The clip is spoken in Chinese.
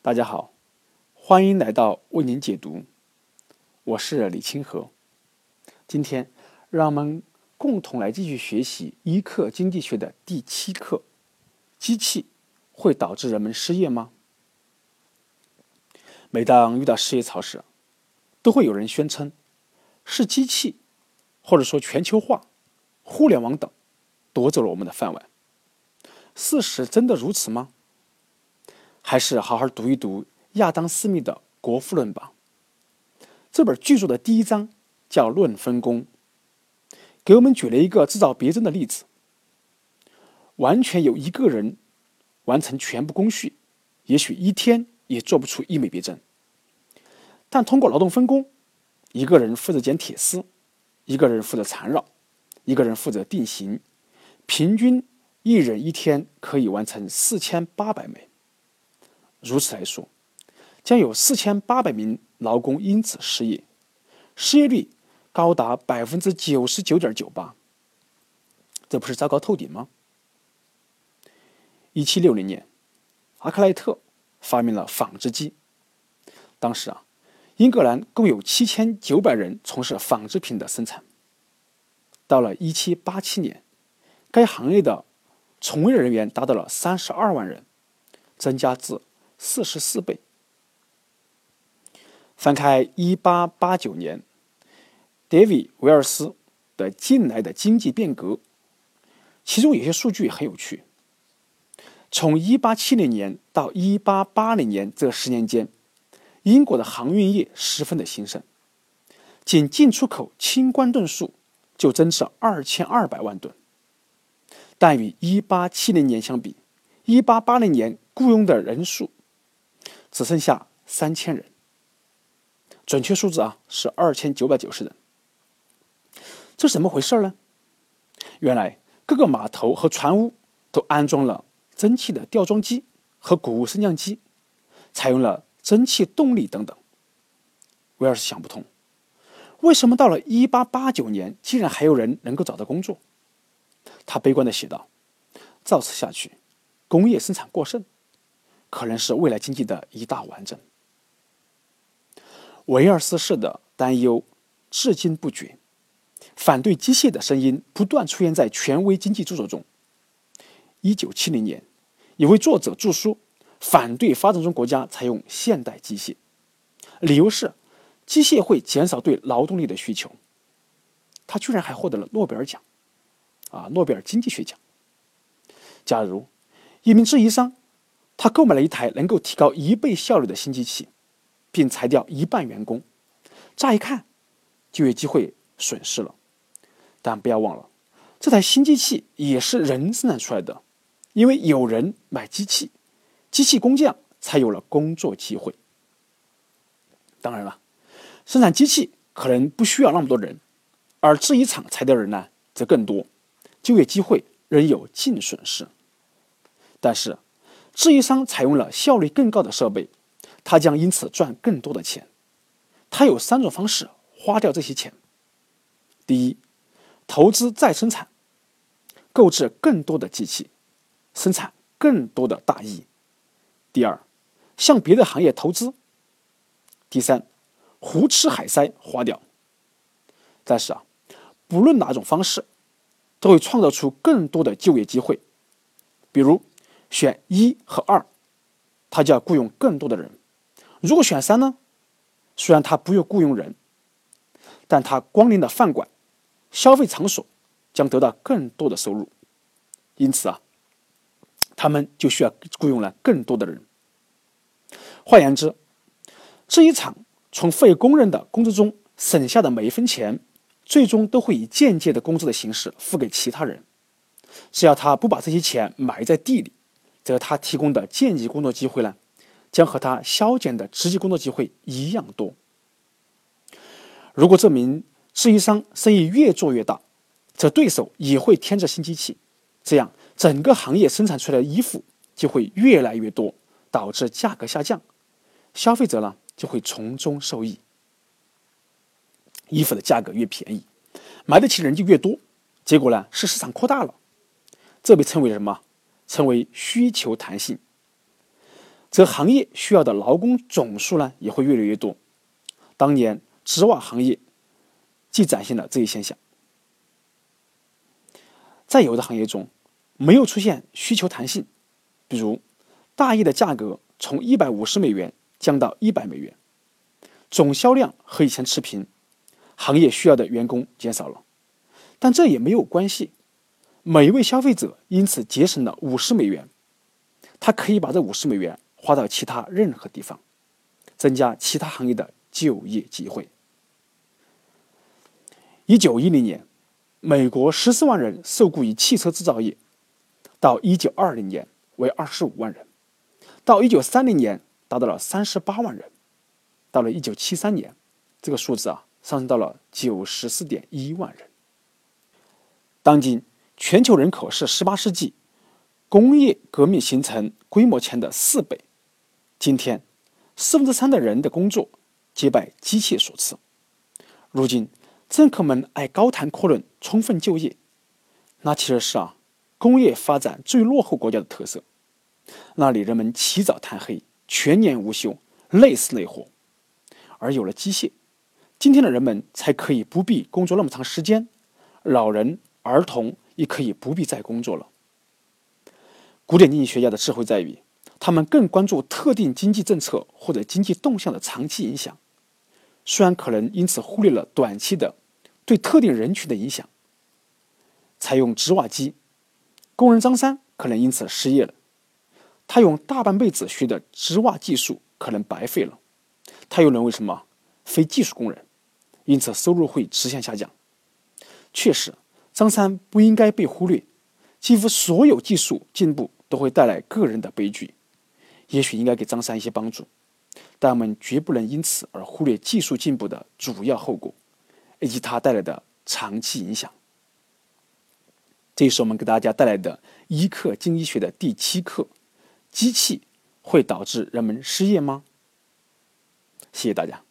大家好，欢迎来到为您解读，我是李清河。今天，让我们共同来继续学习一课经济学的第七课：机器会导致人们失业吗？每当遇到失业潮时，都会有人宣称是机器，或者说全球化、互联网等夺走了我们的饭碗。事实真的如此吗？还是好好读一读亚当·斯密的《国富论》吧。这本巨著的第一章叫《论分工》，给我们举了一个制造别针的例子。完全由一个人完成全部工序，也许一天也做不出一枚别针。但通过劳动分工，一个人负责剪铁丝，一个人负责缠绕，一个人负责定型，平均一人一天可以完成四千八百枚。如此来说，将有四千八百名劳工因此失业，失业率高达百分之九十九点九八，这不是糟糕透顶吗？一七六零年，阿克莱特发明了纺织机。当时啊，英格兰共有七千九百人从事纺织品的生产。到了一七八七年，该行业的从业人员达到了三十二万人，增加至。四十四倍。翻开一八八九年，David 维尔斯的《近来的经济变革》，其中有些数据很有趣。从一八七零年到一八八零年这十年间，英国的航运业十分的兴盛，仅进出口清关吨数就增至二千二百万吨。但与一八七零年相比，一八八零年雇佣的人数。只剩下三千人，准确数字啊是二千九百九十人。这是怎么回事呢？原来各个码头和船坞都安装了蒸汽的吊装机和谷物升降机，采用了蒸汽动力等等。威尔斯想不通，为什么到了一八八九年，竟然还有人能够找到工作？他悲观的写道：“照此下去，工业生产过剩。”可能是未来经济的一大完整。维尔斯式的担忧至今不绝，反对机械的声音不断出现在权威经济著作中。一九七零年，有位作者著书反对发展中国家采用现代机械，理由是机械会减少对劳动力的需求。他居然还获得了诺贝尔奖，啊，诺贝尔经济学奖。假如一名制衣商。他购买了一台能够提高一倍效率的新机器，并裁掉一半员工。乍一看，就业机会损失了。但不要忘了，这台新机器也是人生产出来的，因为有人买机器，机器工匠才有了工作机会。当然了，生产机器可能不需要那么多人，而制衣厂裁的人呢则更多，就业机会仍有净损失。但是。制衣商采用了效率更高的设备，他将因此赚更多的钱。他有三种方式花掉这些钱：第一，投资再生产，购置更多的机器，生产更多的大衣；第二，向别的行业投资；第三，胡吃海塞花掉。但是啊，不论哪种方式，都会创造出更多的就业机会，比如。选一和二，他就要雇佣更多的人。如果选三呢？虽然他不用雇佣人，但他光临的饭馆、消费场所将得到更多的收入。因此啊，他们就需要雇佣了更多的人。换言之，这一场从废工人的工资中省下的每一分钱，最终都会以间接的工资的形式付给其他人。只要他不把这些钱埋在地里。则他提供的间接工作机会呢，将和他削减的直接工作机会一样多。如果这名制衣商生意越做越大，则对手也会添置新机器，这样整个行业生产出来的衣服就会越来越多，导致价格下降，消费者呢就会从中受益。衣服的价格越便宜，买得起的人就越多，结果呢是市场扩大了，这被称为什么？称为需求弹性。则行业需要的劳工总数呢也会越来越多。当年织袜行业既展现了这一现象。在有的行业中，没有出现需求弹性，比如大衣的价格从一百五十美元降到一百美元，总销量和以前持平，行业需要的员工减少了，但这也没有关系。每一位消费者因此节省了五十美元，他可以把这五十美元花到其他任何地方，增加其他行业的就业机会。一九一零年。美国十四万人受雇于汽车制造业，到一九二零年为二十五万人，到一九三零年达到了三十八万人，到了一九七三年，这个数字啊上升到了九十四点一万人。当今全球人口是十八世纪工业革命形成规模前的四倍，今天四分之三的人的工作皆拜机器所赐，如今。政客们爱高谈阔论，充分就业，那其实是啊，工业发展最落后国家的特色。那里人们起早贪黑，全年无休，累死累活。而有了机械，今天的人们才可以不必工作那么长时间，老人、儿童也可以不必再工作了。古典经济学家的智慧在于，他们更关注特定经济政策或者经济动向的长期影响。虽然可能因此忽略了短期的对特定人群的影响。采用织袜机，工人张三可能因此失业了。他用大半辈子学的织袜技术可能白费了。他又能为什么非技术工人？因此收入会直线下降。确实，张三不应该被忽略。几乎所有技术进步都会带来个人的悲剧。也许应该给张三一些帮助。但我们绝不能因此而忽略技术进步的主要后果，以及它带来的长期影响。这是我们给大家带来的一课经济学的第七课：机器会导致人们失业吗？谢谢大家。